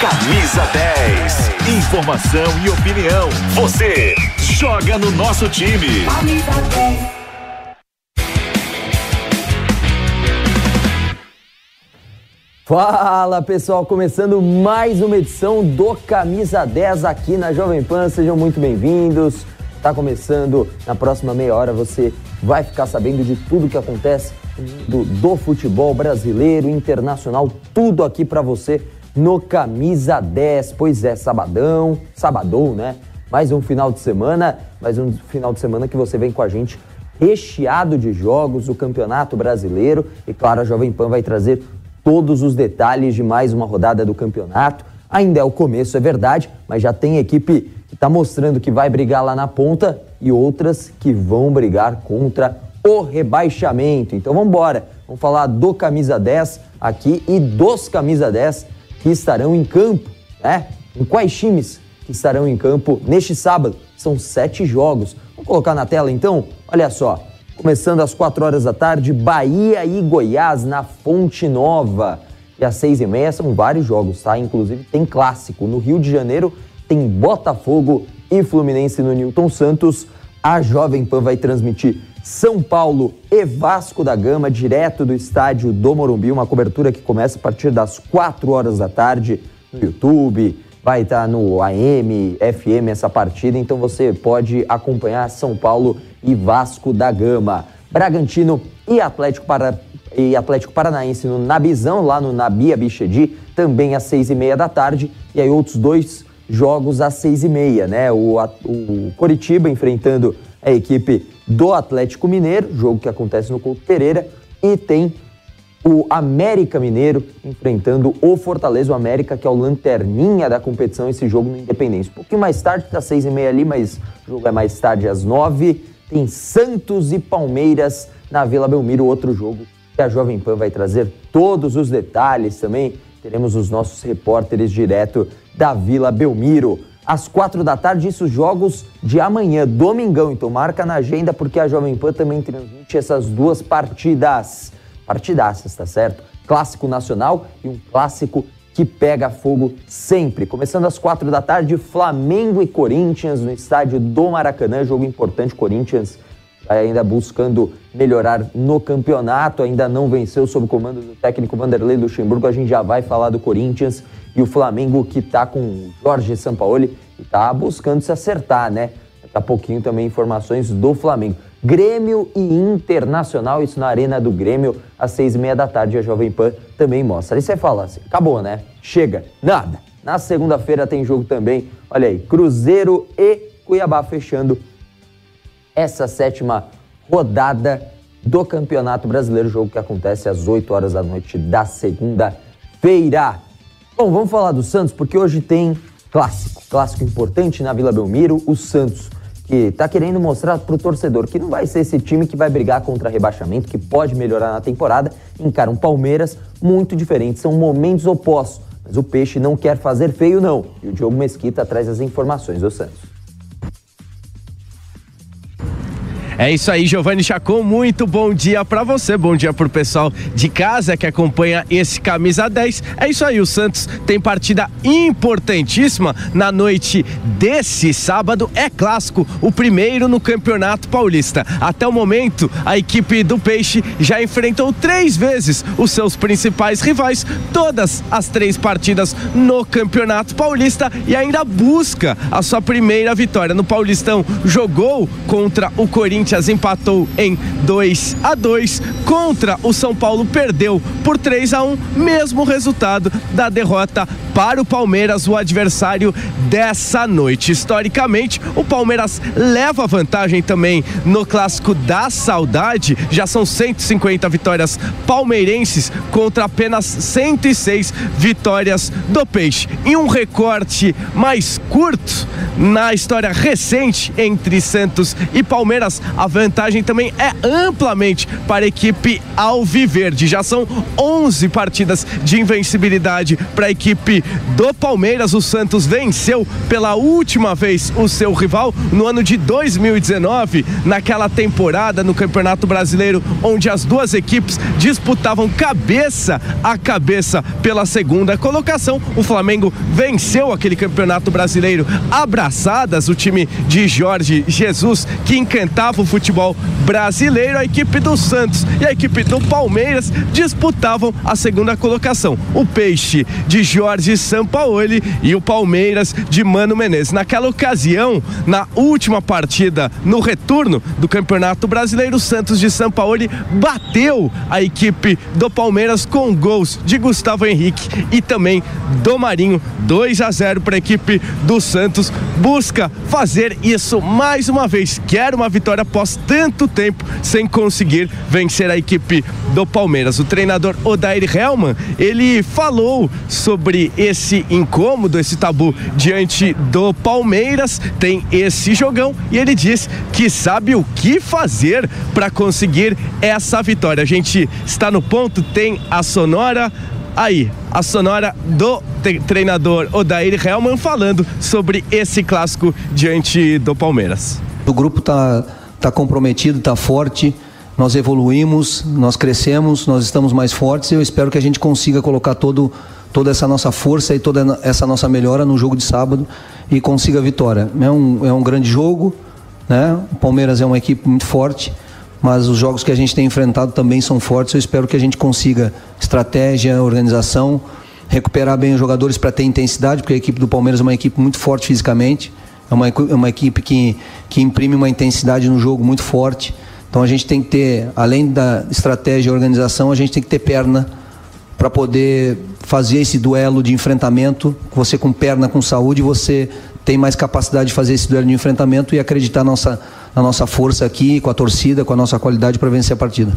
Camisa 10. Informação e opinião. Você joga no nosso time. Camisa 10. Fala pessoal, começando mais uma edição do Camisa 10 aqui na Jovem Pan, sejam muito bem-vindos. Tá começando, na próxima meia hora você vai ficar sabendo de tudo que acontece do, do futebol brasileiro, internacional, tudo aqui para você no Camisa 10. Pois é, sabadão, sabadão, né? Mais um final de semana, mais um final de semana que você vem com a gente recheado de jogos, o Campeonato Brasileiro. E claro, a Jovem Pan vai trazer todos os detalhes de mais uma rodada do campeonato. Ainda é o começo, é verdade, mas já tem equipe que está mostrando que vai brigar lá na ponta e outras que vão brigar contra o rebaixamento. Então vamos embora, vamos falar do camisa 10 aqui e dos camisa 10 que estarão em campo, né? Em quais times que estarão em campo neste sábado? São sete jogos. Vamos colocar na tela então? Olha só. Começando às quatro horas da tarde, Bahia e Goiás na Fonte Nova. E às seis e meia são vários jogos, tá? Inclusive tem clássico. No Rio de Janeiro tem Botafogo e Fluminense no Newton Santos. A Jovem Pan vai transmitir são Paulo e Vasco da Gama, direto do estádio do Morumbi. Uma cobertura que começa a partir das 4 horas da tarde no YouTube. Vai estar no AM, FM essa partida, então você pode acompanhar São Paulo e Vasco da Gama. Bragantino e Atlético, para... e Atlético Paranaense no Nabizão, lá no Nabia Bichedi, também às seis e meia da tarde. E aí outros dois jogos às seis e meia, né? O, o Coritiba enfrentando a equipe do Atlético Mineiro, jogo que acontece no Couto Pereira, e tem o América Mineiro enfrentando o Fortaleza, o América, que é o lanterninha da competição, esse jogo no Independência. Um pouquinho mais tarde, às seis e meia ali, mas o jogo é mais tarde, às nove. Tem Santos e Palmeiras na Vila Belmiro, outro jogo que a Jovem Pan vai trazer todos os detalhes também. Teremos os nossos repórteres direto da Vila Belmiro às quatro da tarde, isso jogos de amanhã, domingão. Então marca na agenda porque a Jovem Pan também transmite essas duas partidas. Partidaças, tá certo? Clássico nacional e um clássico que pega fogo sempre. Começando às quatro da tarde, Flamengo e Corinthians no estádio do Maracanã, jogo importante. Corinthians ainda buscando melhorar no campeonato, ainda não venceu sob o comando do técnico Vanderlei Luxemburgo. A gente já vai falar do Corinthians e o Flamengo que está com Jorge Sampaoli e está buscando se acertar, né? Daqui a pouquinho também informações do Flamengo. Grêmio e Internacional, isso na Arena do Grêmio, às seis e meia da tarde, a Jovem Pan também mostra. Aí você fala assim, acabou, né? Chega, nada. Na segunda-feira tem jogo também, olha aí, Cruzeiro e Cuiabá fechando essa sétima rodada do Campeonato Brasileiro, jogo que acontece às 8 horas da noite da segunda-feira. Bom, vamos falar do Santos porque hoje tem clássico, clássico importante na Vila Belmiro, o Santos, que está querendo mostrar para o torcedor que não vai ser esse time que vai brigar contra rebaixamento, que pode melhorar na temporada, encara um Palmeiras muito diferente, são momentos opostos. Mas o Peixe não quer fazer feio, não. E o Diogo Mesquita traz as informações do Santos. É isso aí, Giovanni Chacon, muito bom dia para você, bom dia pro pessoal de casa que acompanha esse camisa 10. É isso aí, o Santos tem partida importantíssima na noite desse sábado, é clássico, o primeiro no Campeonato Paulista. Até o momento, a equipe do Peixe já enfrentou três vezes os seus principais rivais, todas as três partidas no Campeonato Paulista e ainda busca a sua primeira vitória no Paulistão. Jogou contra o Corinthians, empatou em 2 a 2 contra o São Paulo, perdeu por 3 a 1 mesmo resultado da derrota para o Palmeiras, o adversário dessa noite. Historicamente, o Palmeiras leva vantagem também no clássico da saudade. Já são 150 vitórias palmeirenses contra apenas 106 vitórias do Peixe. E um recorte mais curto na história recente entre Santos e Palmeiras, a vantagem também é amplamente para a equipe Alviverde. Já são 11 partidas de invencibilidade para a equipe do Palmeiras. O Santos venceu pela última vez o seu rival no ano de 2019, naquela temporada no Campeonato Brasileiro, onde as duas equipes disputavam cabeça a cabeça pela segunda colocação. O Flamengo venceu aquele Campeonato Brasileiro abraçadas, o time de Jorge Jesus, que encantava o futebol brasileiro. A equipe do Santos e a equipe do Palmeiras disputavam a segunda colocação. O Peixe de Jorge Sampaoli e o Palmeiras de Mano Menezes. Naquela ocasião, na última partida, no retorno do Campeonato Brasileiro, o Santos de Sampaoli bateu a equipe do Palmeiras com gols de Gustavo Henrique e também do Marinho. 2 a 0 para a equipe do Santos. Busca fazer isso mais uma vez. Quer uma vitória após tanto tempo sem conseguir vencer a equipe do Palmeiras. O treinador Odair Helman, ele falou sobre esse incômodo, esse tabu diante do Palmeiras, tem esse jogão e ele diz que sabe o que fazer para conseguir essa vitória. A gente está no ponto, tem a sonora aí, a sonora do treinador Odair Helman falando sobre esse clássico diante do Palmeiras. O grupo está tá comprometido, está forte nós evoluímos, nós crescemos, nós estamos mais fortes e eu espero que a gente consiga colocar todo, toda essa nossa força e toda essa nossa melhora no jogo de sábado e consiga a vitória. É um, é um grande jogo, né? o Palmeiras é uma equipe muito forte, mas os jogos que a gente tem enfrentado também são fortes. Eu espero que a gente consiga estratégia, organização, recuperar bem os jogadores para ter intensidade, porque a equipe do Palmeiras é uma equipe muito forte fisicamente, é uma, é uma equipe que, que imprime uma intensidade no jogo muito forte. Então a gente tem que ter, além da estratégia e organização, a gente tem que ter perna para poder fazer esse duelo de enfrentamento. Você com perna, com saúde, você tem mais capacidade de fazer esse duelo de enfrentamento e acreditar na nossa, na nossa força aqui, com a torcida, com a nossa qualidade para vencer a partida.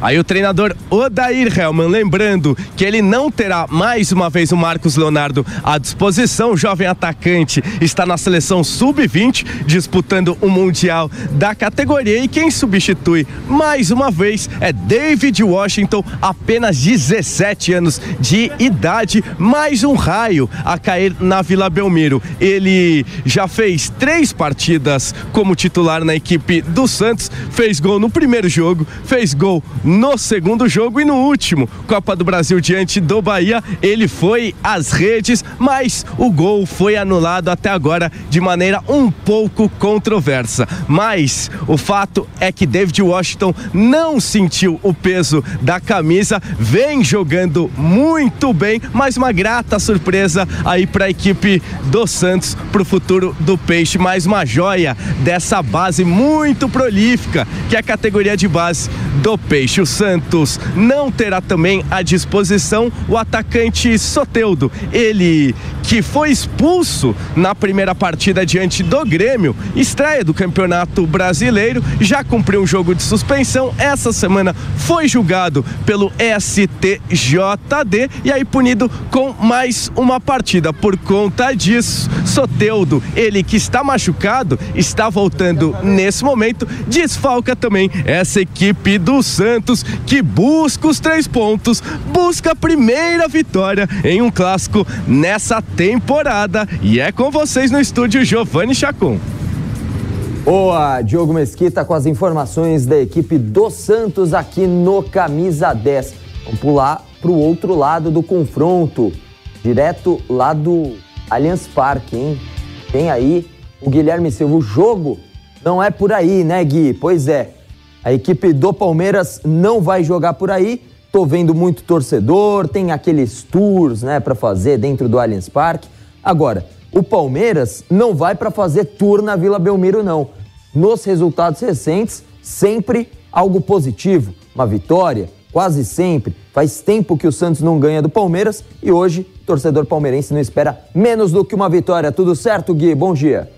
Aí o treinador Odair Helman, lembrando que ele não terá mais uma vez o Marcos Leonardo à disposição. O jovem atacante está na seleção sub-20, disputando o Mundial da categoria. E quem substitui mais uma vez é David Washington, apenas 17 anos de idade, mais um raio a cair na Vila Belmiro. Ele já fez três partidas como titular na equipe do Santos, fez gol no primeiro jogo, fez gol no segundo jogo e no último, Copa do Brasil diante do Bahia, ele foi às redes, mas o gol foi anulado até agora de maneira um pouco controversa. Mas o fato é que David Washington não sentiu o peso da camisa, vem jogando muito bem, mas uma grata surpresa aí para a equipe do Santos para o futuro do Peixe, mais uma joia dessa base muito prolífica que é a categoria de base do Peixe o Santos não terá também à disposição o atacante Soteudo. Ele que foi expulso na primeira partida diante do Grêmio, estreia do Campeonato Brasileiro, já cumpriu um jogo de suspensão. Essa semana foi julgado pelo STJD e aí punido com mais uma partida. Por conta disso, Soteudo, ele que está machucado, está voltando nesse momento, desfalca também essa equipe do Santos que busca os três pontos, busca a primeira vitória em um clássico nessa temporada. E é com vocês no estúdio Giovanni Chacon. Boa, Diogo Mesquita com as informações da equipe do Santos aqui no Camisa 10. Vamos pular para o outro lado do confronto, direto lá do Allianz Parque, hein? Tem aí o Guilherme Silva. O jogo não é por aí, né, Gui? Pois é. A equipe do Palmeiras não vai jogar por aí. Tô vendo muito torcedor, tem aqueles tours, né, para fazer dentro do Allianz Parque. Agora, o Palmeiras não vai para fazer tour na Vila Belmiro, não. Nos resultados recentes, sempre algo positivo. Uma vitória, quase sempre. Faz tempo que o Santos não ganha do Palmeiras e hoje o torcedor palmeirense não espera menos do que uma vitória. Tudo certo, Gui? Bom dia.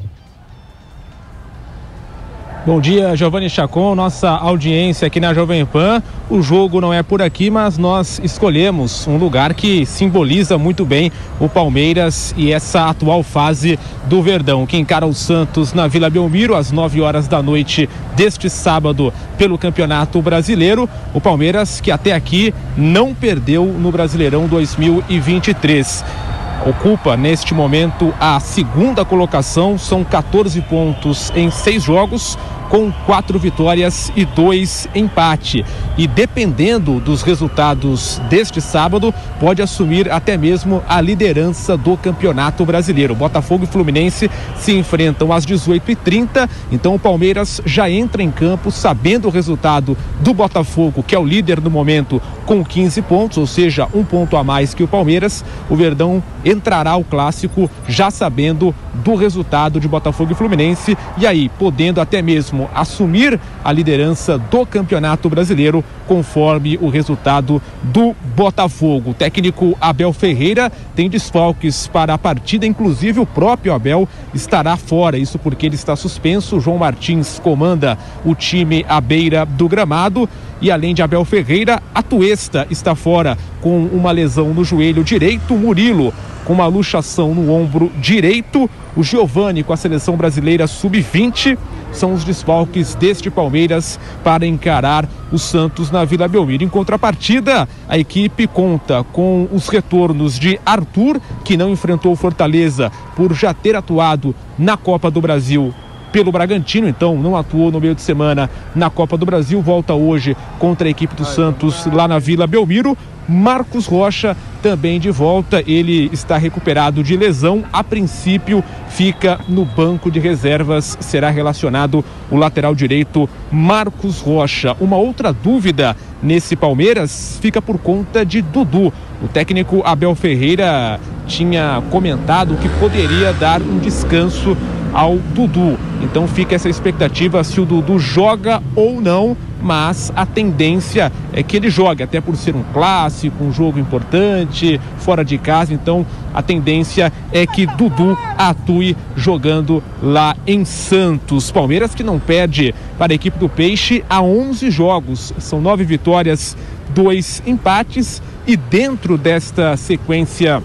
Bom dia, Giovanni Chacon, nossa audiência aqui na Jovem Pan. O jogo não é por aqui, mas nós escolhemos um lugar que simboliza muito bem o Palmeiras e essa atual fase do Verdão, que encara o Santos na Vila Belmiro às 9 horas da noite deste sábado pelo Campeonato Brasileiro. O Palmeiras que até aqui não perdeu no Brasileirão 2023 ocupa neste momento a segunda colocação, são 14 pontos em seis jogos com quatro vitórias e dois empate. E dependendo dos resultados deste sábado, pode assumir até mesmo a liderança do Campeonato Brasileiro. Botafogo e Fluminense se enfrentam às 18h30, então o Palmeiras já entra em campo sabendo o resultado do Botafogo, que é o líder no momento, com 15 pontos, ou seja, um ponto a mais que o Palmeiras. O Verdão entrará ao clássico já sabendo do resultado de Botafogo e Fluminense e aí podendo até mesmo assumir a liderança do Campeonato Brasileiro, conforme o resultado do Botafogo. O técnico Abel Ferreira tem desfalques para a partida, inclusive o próprio Abel estará fora, isso porque ele está suspenso. João Martins comanda o time à beira do gramado. E além de Abel Ferreira, a Tuesta está fora com uma lesão no joelho direito. Murilo com uma luxação no ombro direito. O Giovani com a seleção brasileira sub-20 são os desfalques deste Palmeiras para encarar o Santos na Vila Belmiro. Em contrapartida, a equipe conta com os retornos de Arthur, que não enfrentou o Fortaleza por já ter atuado na Copa do Brasil pelo Bragantino, então não atuou no meio de semana na Copa do Brasil, volta hoje contra a equipe do Santos lá na Vila Belmiro. Marcos Rocha também de volta, ele está recuperado de lesão, a princípio fica no banco de reservas, será relacionado o lateral direito Marcos Rocha. Uma outra dúvida nesse Palmeiras fica por conta de Dudu. O técnico Abel Ferreira tinha comentado que poderia dar um descanso ao Dudu. Então fica essa expectativa se o Dudu joga ou não, mas a tendência é que ele jogue, até por ser um clássico, um jogo importante, fora de casa. Então a tendência é que Dudu atue jogando lá em Santos. Palmeiras que não perde para a equipe do Peixe há 11 jogos, são nove vitórias, dois empates e dentro desta sequência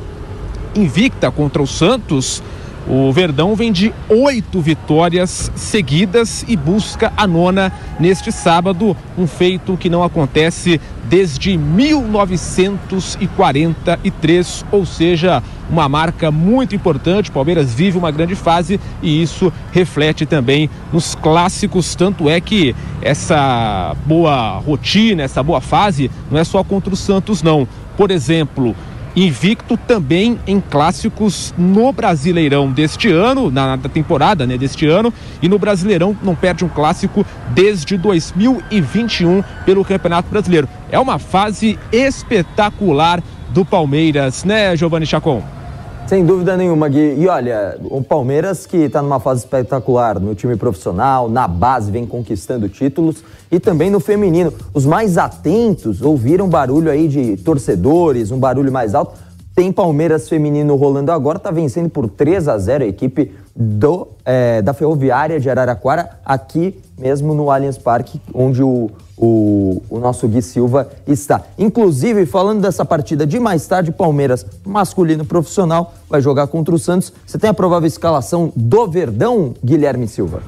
invicta contra o Santos, o Verdão vem de oito vitórias seguidas e busca a nona neste sábado, um feito que não acontece desde 1943, ou seja, uma marca muito importante. O Palmeiras vive uma grande fase e isso reflete também nos clássicos. Tanto é que essa boa rotina, essa boa fase, não é só contra o Santos, não. Por exemplo, invicto também em clássicos no Brasileirão deste ano, na, temporada né, deste ano, e no Brasileirão não perde um clássico desde 2021 pelo Campeonato Brasileiro. É uma fase espetacular do Palmeiras, né, Giovanni Chacon? Sem dúvida nenhuma, Gui. E olha, o Palmeiras que está numa fase espetacular no time profissional, na base, vem conquistando títulos e também no feminino. Os mais atentos ouviram barulho aí de torcedores, um barulho mais alto. Tem Palmeiras feminino rolando agora, está vencendo por 3 a 0 a equipe do, é, da Ferroviária de Araraquara, aqui mesmo no Allianz Parque, onde o, o, o, nosso Gui Silva está. Inclusive, falando dessa partida de mais tarde, Palmeiras masculino profissional vai jogar contra o Santos. Você tem a provável escalação do Verdão, Guilherme Silva?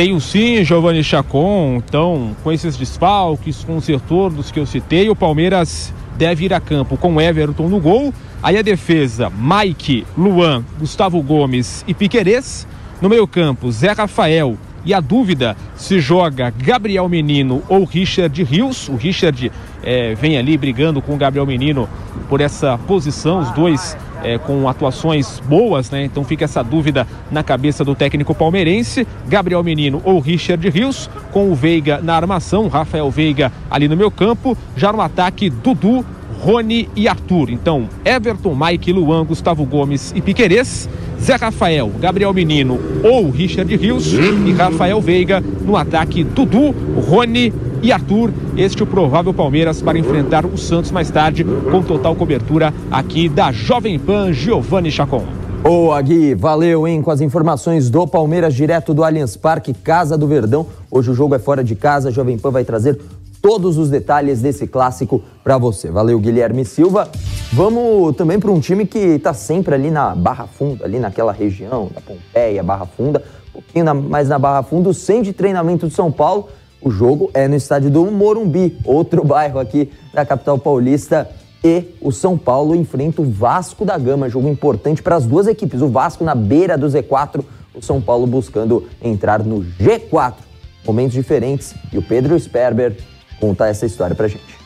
Tenho sim, Giovanni Chacon. Então, com esses desfalques, com os retornos que eu citei, o Palmeiras deve ir a campo com Everton no gol. Aí a defesa, Mike, Luan, Gustavo Gomes e Piquerez. No meio-campo, Zé Rafael. E a dúvida se joga Gabriel Menino ou Richard Rios. O Richard é, vem ali brigando com o Gabriel Menino por essa posição, os dois é, com atuações boas, né? Então fica essa dúvida na cabeça do técnico palmeirense, Gabriel Menino ou Richard Rios, com o Veiga na armação, Rafael Veiga ali no meu campo, já no ataque Dudu, Rony e Arthur. Então, Everton, Mike, Luan, Gustavo Gomes e Piquerez, Zé Rafael, Gabriel Menino ou Richard Rios e Rafael Veiga no ataque Dudu, Rony e Arthur. Este é o provável Palmeiras para enfrentar o Santos mais tarde, com total cobertura aqui da Jovem Pan Giovanni Chacon. Boa, Gui. Valeu, hein? Com as informações do Palmeiras direto do Allianz Parque, Casa do Verdão. Hoje o jogo é fora de casa. A Jovem Pan vai trazer todos os detalhes desse clássico para você. Valeu, Guilherme Silva. Vamos também para um time que está sempre ali na Barra Funda, ali naquela região da Pompeia, Barra Funda, um pouquinho na, mais na Barra Funda, o centro de treinamento de São Paulo. O jogo é no estádio do Morumbi, outro bairro aqui da capital paulista. E o São Paulo enfrenta o Vasco da Gama, jogo importante para as duas equipes. O Vasco na beira do Z4, o São Paulo buscando entrar no G4. Momentos diferentes e o Pedro Sperber contar essa história pra gente.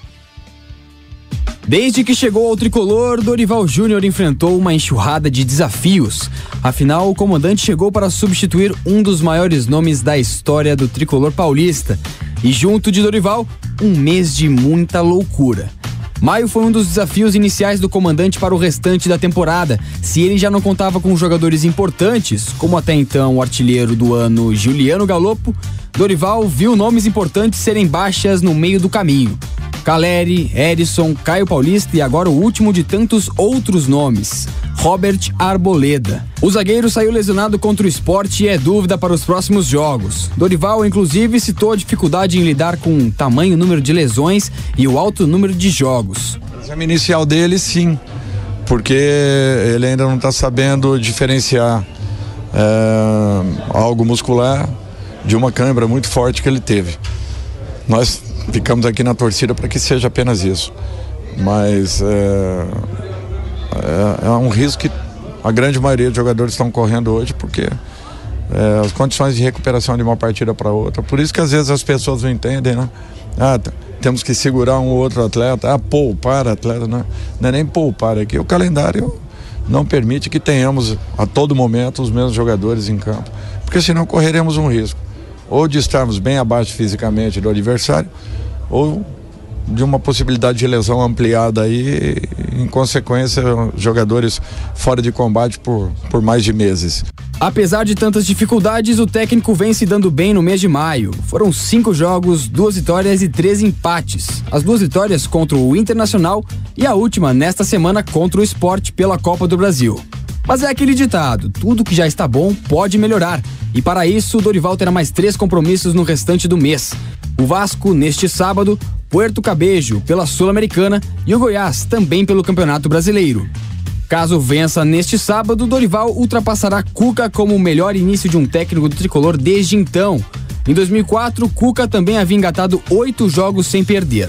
Desde que chegou ao tricolor, Dorival Júnior enfrentou uma enxurrada de desafios. Afinal, o comandante chegou para substituir um dos maiores nomes da história do tricolor paulista. E junto de Dorival, um mês de muita loucura. Maio foi um dos desafios iniciais do comandante para o restante da temporada. Se ele já não contava com jogadores importantes, como até então o artilheiro do ano Juliano Galopo, Dorival viu nomes importantes serem baixas no meio do caminho. Caleri, Edson, Caio Paulista e agora o último de tantos outros nomes, Robert Arboleda. O zagueiro saiu lesionado contra o esporte e é dúvida para os próximos jogos. Dorival, inclusive, citou a dificuldade em lidar com o tamanho número de lesões e o alto número de jogos. O exame inicial dele, sim, porque ele ainda não está sabendo diferenciar é, algo muscular de uma câimbra muito forte que ele teve. Nós ficamos aqui na torcida para que seja apenas isso. Mas é, é, é, um risco que a grande maioria dos jogadores estão correndo hoje, porque é, as condições de recuperação de uma partida para outra. Por isso que às vezes as pessoas não entendem, né? Ah, temos que segurar um ou outro atleta, ah, poupar atleta, né? não é nem poupar aqui. O calendário não permite que tenhamos a todo momento os mesmos jogadores em campo, porque senão correremos um risco ou de estarmos bem abaixo fisicamente do adversário, ou de uma possibilidade de lesão ampliada aí, em consequência, jogadores fora de combate por, por mais de meses. Apesar de tantas dificuldades, o técnico vem se dando bem no mês de maio. Foram cinco jogos, duas vitórias e três empates. As duas vitórias contra o Internacional e a última nesta semana contra o Esporte pela Copa do Brasil. Mas é aquele ditado: tudo que já está bom pode melhorar. E para isso, o Dorival terá mais três compromissos no restante do mês. O Vasco, neste sábado, Puerto Cabejo, pela Sul-Americana, e o Goiás, também pelo Campeonato Brasileiro. Caso vença neste sábado, Dorival ultrapassará Cuca como o melhor início de um técnico do tricolor desde então. Em 2004, Cuca também havia engatado oito jogos sem perder.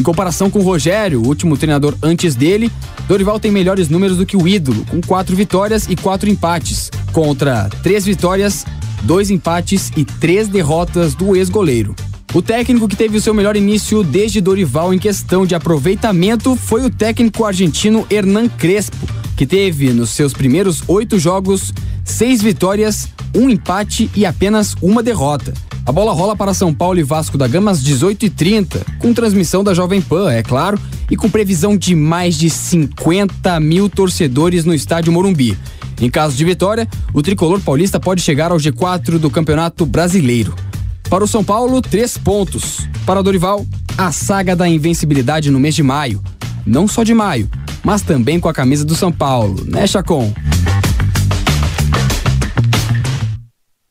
Em comparação com Rogério, o último treinador antes dele, Dorival tem melhores números do que o ídolo, com quatro vitórias e quatro empates, contra três vitórias, dois empates e três derrotas do ex-goleiro. O técnico que teve o seu melhor início desde Dorival em questão de aproveitamento foi o técnico argentino Hernan Crespo, que teve nos seus primeiros oito jogos seis vitórias, um empate e apenas uma derrota. A bola rola para São Paulo e Vasco da Gama às 18h30, com transmissão da Jovem Pan, é claro, e com previsão de mais de 50 mil torcedores no estádio Morumbi. Em caso de vitória, o tricolor paulista pode chegar ao G4 do Campeonato Brasileiro. Para o São Paulo, três pontos. Para Dorival, a saga da invencibilidade no mês de maio. Não só de maio, mas também com a camisa do São Paulo, né, Chacon?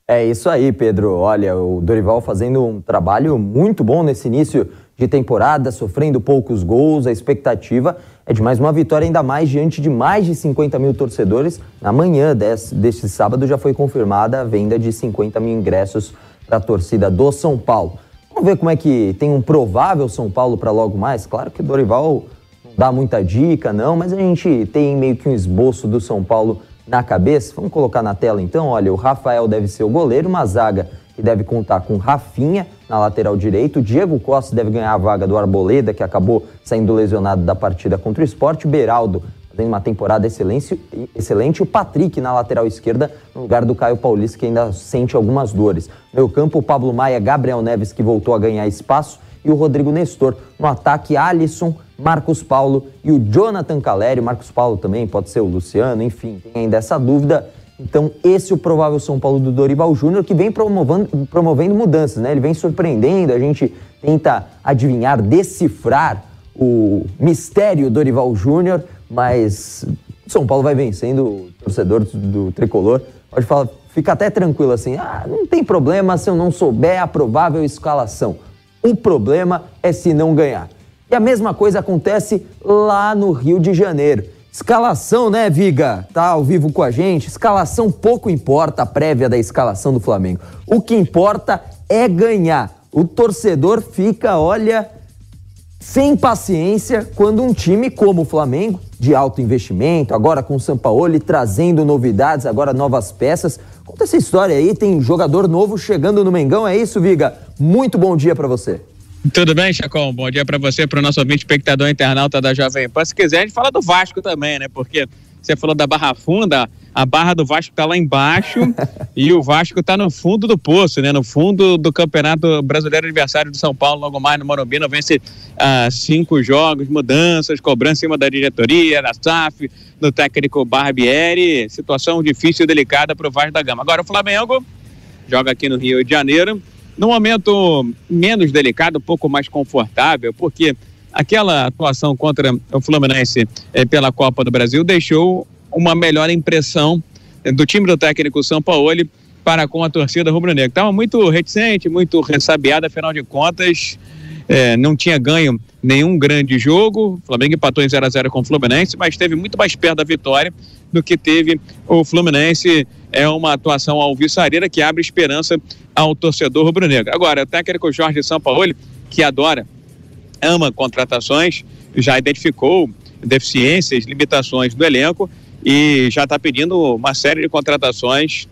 É isso aí, Pedro. Olha, o Dorival fazendo um trabalho muito bom nesse início de temporada, sofrendo poucos gols. A expectativa é de mais uma vitória, ainda mais diante de mais de 50 mil torcedores. Na manhã desse, deste sábado já foi confirmada a venda de 50 mil ingressos para a torcida do São Paulo. Vamos ver como é que tem um provável São Paulo para logo mais. Claro que o Dorival dá muita dica, não, mas a gente tem meio que um esboço do São Paulo na cabeça. Vamos colocar na tela então. Olha, o Rafael deve ser o goleiro, uma zaga que deve contar com Rafinha na lateral direito. Diego Costa deve ganhar a vaga do Arboleda, que acabou saindo lesionado da partida contra o esporte. Beraldo fazendo uma temporada excelente, excelente. O Patrick na lateral esquerda, no lugar do Caio Paulista, que ainda sente algumas dores. No campo, o Pablo Maia, Gabriel Neves, que voltou a ganhar espaço. E o Rodrigo Nestor. No ataque, Alisson, Marcos Paulo e o Jonathan Caleri. Marcos Paulo também, pode ser o Luciano, enfim, tem ainda essa dúvida. Então, esse é o provável São Paulo do Dorival Júnior, que vem promovendo, promovendo mudanças, né? Ele vem surpreendendo, a gente tenta adivinhar, decifrar o mistério Dorival Júnior, mas São Paulo vai vencendo o torcedor do tricolor. Pode falar, fica até tranquilo assim: ah, não tem problema se eu não souber a provável escalação. O problema é se não ganhar. E a mesma coisa acontece lá no Rio de Janeiro. Escalação, né, Viga? Tá ao vivo com a gente. Escalação pouco importa a prévia da escalação do Flamengo. O que importa é ganhar. O torcedor fica, olha, sem paciência quando um time como o Flamengo, de alto investimento, agora com o Sampaoli trazendo novidades, agora novas peças. Conta essa história aí, tem jogador novo chegando no Mengão, é isso, Viga? Muito bom dia para você. Tudo bem, Chacon? Bom dia para você, para o nosso ouvinte espectador internauta da Jovem Pan. Se quiser, a gente fala do Vasco também, né? Porque você falou da Barra Funda, a barra do Vasco está lá embaixo e o Vasco está no fundo do poço, né? No fundo do Campeonato Brasileiro Aniversário de São Paulo, logo mais no Morumbi, não vence ah, cinco jogos, mudanças, cobrança em cima da diretoria, da SAF, do técnico Barbieri, situação difícil e delicada para o Vasco da Gama. Agora o Flamengo joga aqui no Rio de Janeiro, num momento menos delicado, um pouco mais confortável, porque aquela atuação contra o Fluminense eh, pela Copa do Brasil deixou uma melhor impressão eh, do time do técnico São Paulo para com a torcida rubro-negra. Estava muito reticente, muito ressabiada, afinal de contas, eh, não tinha ganho nenhum grande jogo. O Flamengo empatou em 0 a 0 com o Fluminense, mas esteve muito mais perto da vitória do que teve o Fluminense. É uma atuação alvissareira que abre esperança ao torcedor rubro-negro. Agora, o técnico Jorge Sampaoli, que adora, ama contratações, já identificou deficiências, limitações do elenco e já está pedindo uma série de contratações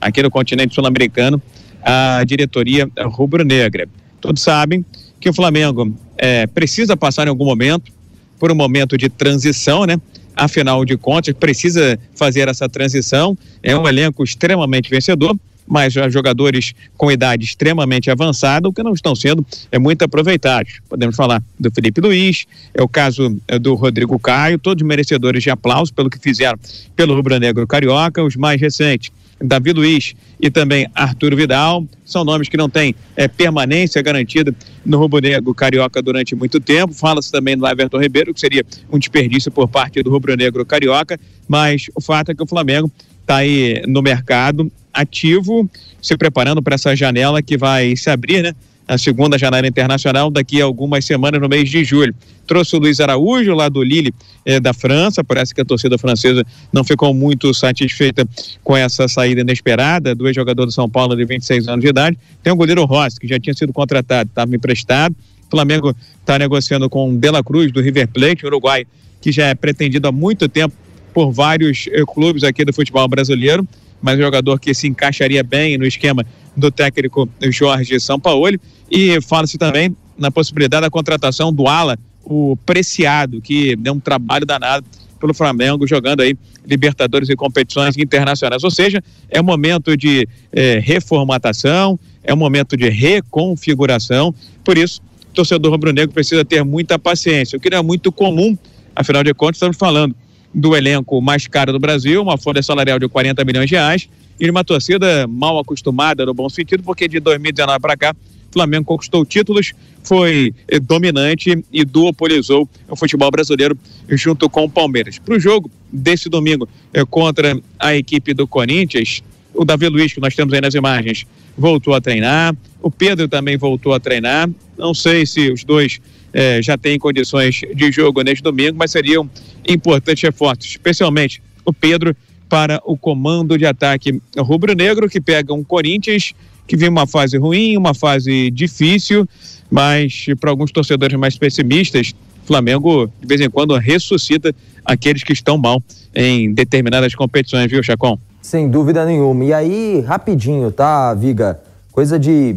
aqui no continente sul-americano à diretoria rubro-negra. Todos sabem que o Flamengo é, precisa passar em algum momento por um momento de transição, né? Afinal de contas, precisa fazer essa transição. É um elenco extremamente vencedor mas jogadores com idade extremamente avançada, o que não estão sendo é muito aproveitados. Podemos falar do Felipe Luiz, é o caso é, do Rodrigo Caio, todos merecedores de aplauso pelo que fizeram pelo Rubro Negro Carioca, os mais recentes. Davi Luiz e também Arthur Vidal, são nomes que não têm é, permanência garantida no Rubro Negro Carioca durante muito tempo. Fala-se também do Everton Ribeiro, que seria um desperdício por parte do Rubro Negro Carioca, mas o fato é que o Flamengo está aí no mercado ativo, se preparando para essa janela que vai se abrir, né? A segunda janela internacional daqui a algumas semanas no mês de julho. Trouxe o Luiz Araújo lá do Lille eh, da França. Parece que a torcida francesa não ficou muito satisfeita com essa saída inesperada do ex-jogador do São Paulo de 26 anos de idade. Tem o goleiro Rossi, que já tinha sido contratado, estava emprestado. O Flamengo está negociando com o De La Cruz do River Plate, Uruguai, que já é pretendido há muito tempo por vários eh, clubes aqui do futebol brasileiro mas um jogador que se encaixaria bem no esquema do técnico Jorge Sampaoli. E fala-se também na possibilidade da contratação do Ala, o Preciado, que deu um trabalho danado pelo Flamengo, jogando aí Libertadores e competições internacionais. Ou seja, é um momento de é, reformatação, é um momento de reconfiguração. Por isso, o torcedor rubro-negro precisa ter muita paciência, o que não é muito comum, afinal de contas, estamos falando do elenco mais caro do Brasil, uma folha salarial de 40 milhões de reais, e uma torcida mal acostumada no bom sentido, porque de 2019 para cá, o Flamengo conquistou títulos, foi eh, dominante e duopolizou o futebol brasileiro junto com o Palmeiras. Para o jogo desse domingo eh, contra a equipe do Corinthians, o Davi Luiz, que nós temos aí nas imagens, voltou a treinar, o Pedro também voltou a treinar. Não sei se os dois eh, já têm condições de jogo neste domingo, mas seriam importantes reforços, especialmente o Pedro para o comando de ataque rubro-negro, que pega um Corinthians que vive uma fase ruim, uma fase difícil, mas para alguns torcedores mais pessimistas, Flamengo de vez em quando ressuscita aqueles que estão mal em determinadas competições, viu, Chacon? Sem dúvida nenhuma. E aí, rapidinho, tá, Viga? Coisa de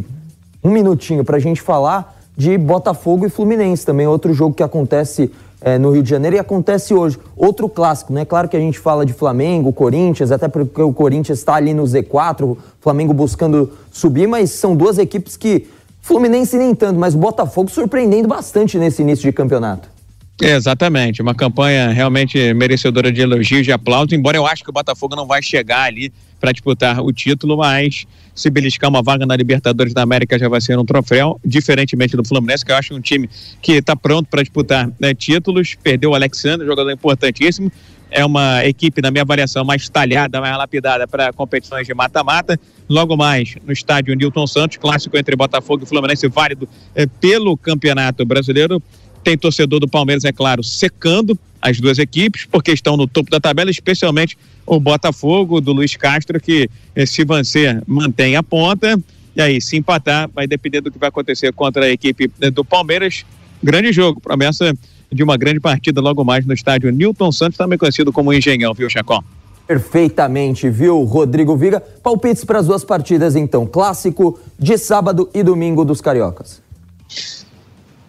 um minutinho para a gente falar de Botafogo e Fluminense também, outro jogo que acontece é, no Rio de Janeiro e acontece hoje. Outro clássico, né? Claro que a gente fala de Flamengo, Corinthians, até porque o Corinthians está ali no Z4, o Flamengo buscando subir, mas são duas equipes que. Fluminense nem tanto, mas o Botafogo surpreendendo bastante nesse início de campeonato. Exatamente, uma campanha realmente merecedora de elogios, de aplausos, embora eu acho que o Botafogo não vai chegar ali para disputar o título, mas se beliscar uma vaga na Libertadores da América já vai ser um troféu, diferentemente do Fluminense, que eu acho um time que está pronto para disputar né, títulos. Perdeu o Alexandre, jogador importantíssimo. É uma equipe, na minha avaliação, mais talhada, mais lapidada para competições de mata-mata. Logo mais, no estádio Newton Santos, clássico entre Botafogo e Fluminense, válido é, pelo Campeonato Brasileiro. Tem torcedor do Palmeiras, é claro, secando as duas equipes, porque estão no topo da tabela, especialmente o Botafogo do Luiz Castro, que eh, se vencer mantém a ponta. E aí, se empatar, vai depender do que vai acontecer contra a equipe eh, do Palmeiras. Grande jogo, promessa de uma grande partida logo mais no estádio Newton Santos, também conhecido como Engenhão, viu, Chacó? Perfeitamente, viu, Rodrigo Viga? Palpites para as duas partidas, então. Clássico de sábado e domingo dos Cariocas.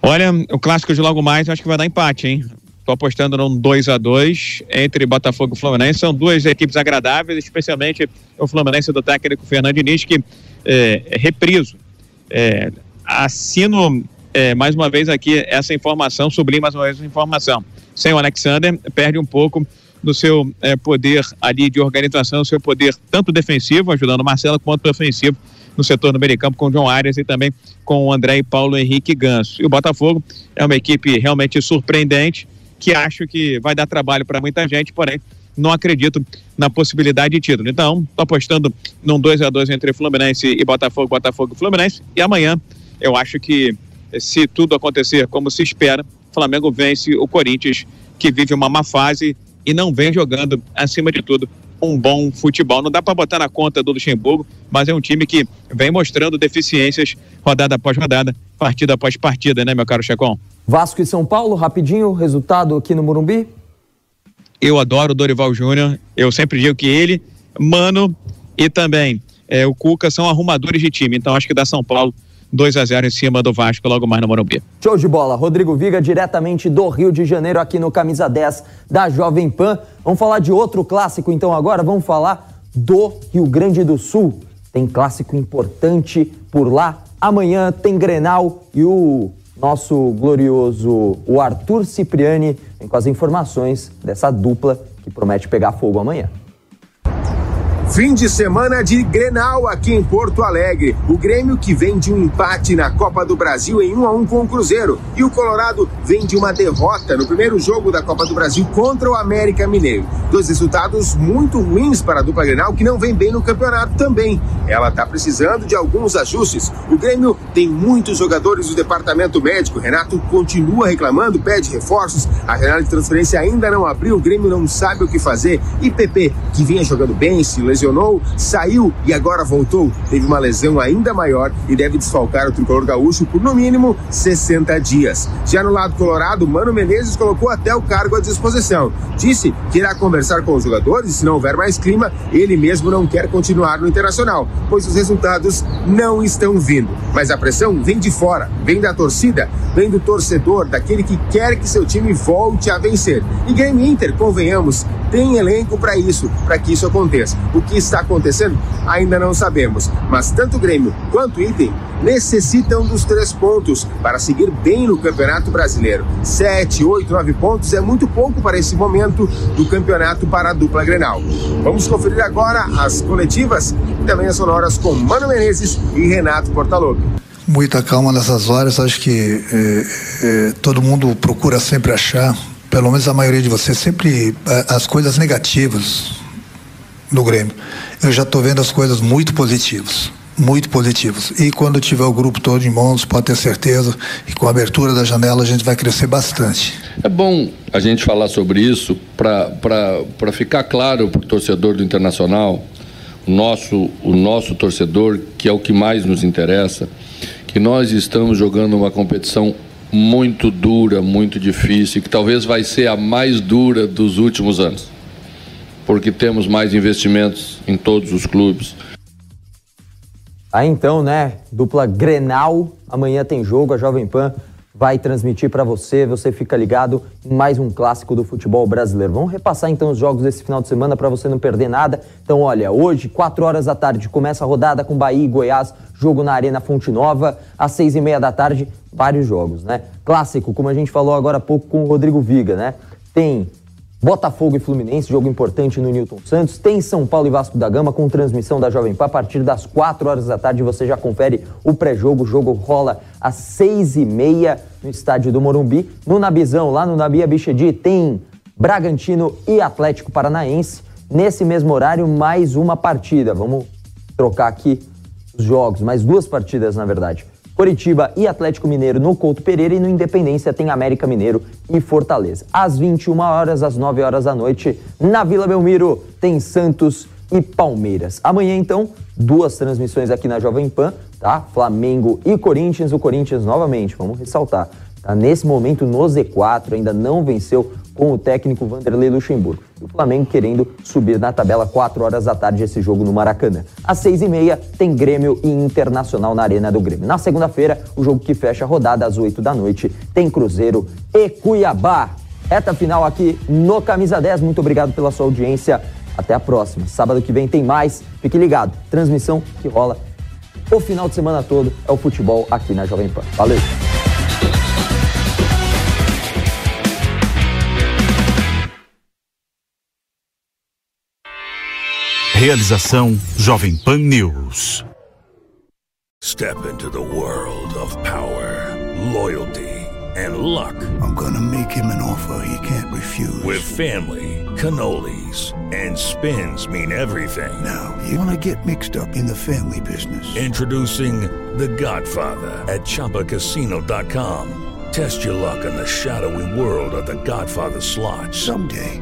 Olha, o clássico de logo mais, eu acho que vai dar empate, hein? Estou apostando num 2 a 2 entre Botafogo e Fluminense. São duas equipes agradáveis, especialmente o Fluminense do técnico Fernando Diniz, que é, é repriso. É, assino é, mais uma vez aqui essa informação, sublime mais uma vez essa informação. Sem o Alexander, perde um pouco do seu é, poder ali de organização, seu poder tanto defensivo, ajudando o Marcelo, quanto ofensivo no setor no meio campo com o João Arias e também com o André e Paulo Henrique Ganso. E o Botafogo é uma equipe realmente surpreendente, que acho que vai dar trabalho para muita gente, porém não acredito na possibilidade de título. Então, estou apostando num 2 a 2 entre Fluminense e Botafogo, Botafogo e Fluminense. E amanhã, eu acho que se tudo acontecer como se espera, Flamengo vence o Corinthians, que vive uma má fase e não vem jogando, acima de tudo, um bom futebol. Não dá para botar na conta do Luxemburgo, mas é um time que vem mostrando deficiências rodada após rodada, partida após partida, né, meu caro Checon? Vasco e São Paulo, rapidinho, resultado aqui no Morumbi. Eu adoro o Dorival Júnior. Eu sempre digo que ele, Mano e também é, o Cuca são arrumadores de time. Então acho que dá São Paulo 2 a 0 em cima do Vasco logo mais no Morumbi. Show de bola. Rodrigo Viga, diretamente do Rio de Janeiro, aqui no Camisa 10 da Jovem Pan. Vamos falar de outro clássico então agora. Vamos falar do Rio Grande do Sul. Tem clássico importante por lá. Amanhã tem Grenal e o nosso glorioso o Arthur Cipriani vem com as informações dessa dupla que promete pegar fogo amanhã. Fim de semana de Grenal aqui em Porto Alegre. O Grêmio que vem de um empate na Copa do Brasil em 1 a 1 com o Cruzeiro e o Colorado vem de uma derrota no primeiro jogo da Copa do Brasil contra o América Mineiro. Dois resultados muito ruins para a dupla Grenal que não vem bem no campeonato também. Ela está precisando de alguns ajustes. O Grêmio tem muitos jogadores do departamento médico. Renato continua reclamando, pede reforços. A janela de transferência ainda não abriu. O Grêmio não sabe o que fazer. E PP, que vinha jogando bem, se lesionou, saiu e agora voltou. Teve uma lesão ainda maior e deve desfalcar o tricolor gaúcho por no mínimo 60 dias. Já no lado colorado, Mano Menezes colocou até o cargo à disposição. Disse que irá conversar com os jogadores e se não houver mais clima, ele mesmo não quer continuar no Internacional, pois os resultados não estão vindo. Mas a pressão vem de fora, vem da torcida, vem do torcedor, daquele que quer que seu time volte a vencer. E Game Inter, convenhamos, tem elenco para isso, para que isso aconteça. O que está acontecendo ainda não sabemos, mas tanto Grêmio quanto Item necessitam dos três pontos para seguir bem no Campeonato Brasileiro. Sete, oito, nove pontos é muito pouco para esse momento do campeonato para a dupla Grenal. Vamos conferir agora as coletivas e também as sonoras com Mano Menezes e Renato Portaluppi muita calma nessas horas. Acho que é, é, todo mundo procura sempre achar, pelo menos a maioria de vocês, sempre é, as coisas negativas no Grêmio. Eu já estou vendo as coisas muito positivas. Muito positivas. E quando tiver o grupo todo em mãos, pode ter certeza que com a abertura da janela a gente vai crescer bastante. É bom a gente falar sobre isso para ficar claro para o torcedor do Internacional nosso, o nosso torcedor, que é o que mais nos interessa, que nós estamos jogando uma competição muito dura, muito difícil, que talvez vai ser a mais dura dos últimos anos, porque temos mais investimentos em todos os clubes. Aí então, né, dupla Grenal, amanhã tem jogo, a Jovem Pan vai transmitir para você, você fica ligado em mais um clássico do futebol brasileiro. Vamos repassar então os jogos desse final de semana para você não perder nada. Então, olha, hoje, 4 horas da tarde, começa a rodada com Bahia e Goiás, jogo na Arena Fonte Nova, às 6 e meia da tarde, vários jogos, né? Clássico, como a gente falou agora há pouco com o Rodrigo Viga, né? Tem Botafogo e Fluminense, jogo importante no Newton Santos. Tem São Paulo e Vasco da Gama com transmissão da Jovem Pan. A partir das 4 horas da tarde você já confere o pré-jogo. O jogo rola às 6 e meia no estádio do Morumbi. No Nabizão, lá no Nabi Abichedi, tem Bragantino e Atlético Paranaense. Nesse mesmo horário, mais uma partida. Vamos trocar aqui os jogos, mais duas partidas, na verdade. Coritiba e Atlético Mineiro no Couto Pereira e no Independência tem América Mineiro e Fortaleza. Às 21 horas, às 9 horas da noite, na Vila Belmiro tem Santos e Palmeiras. Amanhã, então, duas transmissões aqui na Jovem Pan, tá? Flamengo e Corinthians. O Corinthians, novamente, vamos ressaltar, tá nesse momento no Z4, ainda não venceu com o técnico Vanderlei Luxemburgo. E o Flamengo querendo subir na tabela 4 horas da tarde esse jogo no Maracanã. Às 6 e meia tem Grêmio e Internacional na Arena do Grêmio. Na segunda-feira, o jogo que fecha a rodada às 8 da noite tem Cruzeiro e Cuiabá. Reta final aqui no Camisa 10. Muito obrigado pela sua audiência. Até a próxima. Sábado que vem tem mais. Fique ligado. Transmissão que rola o final de semana todo é o futebol aqui na Jovem Pan. Valeu! Realização Jovem Pan News. Step into the world of power, loyalty, and luck. I'm gonna make him an offer he can't refuse. With family, cannolis, and spins mean everything. Now, you wanna get mixed up in the family business. Introducing The Godfather at ChumbaCasino.com. Test your luck in the shadowy world of The Godfather slot. Someday,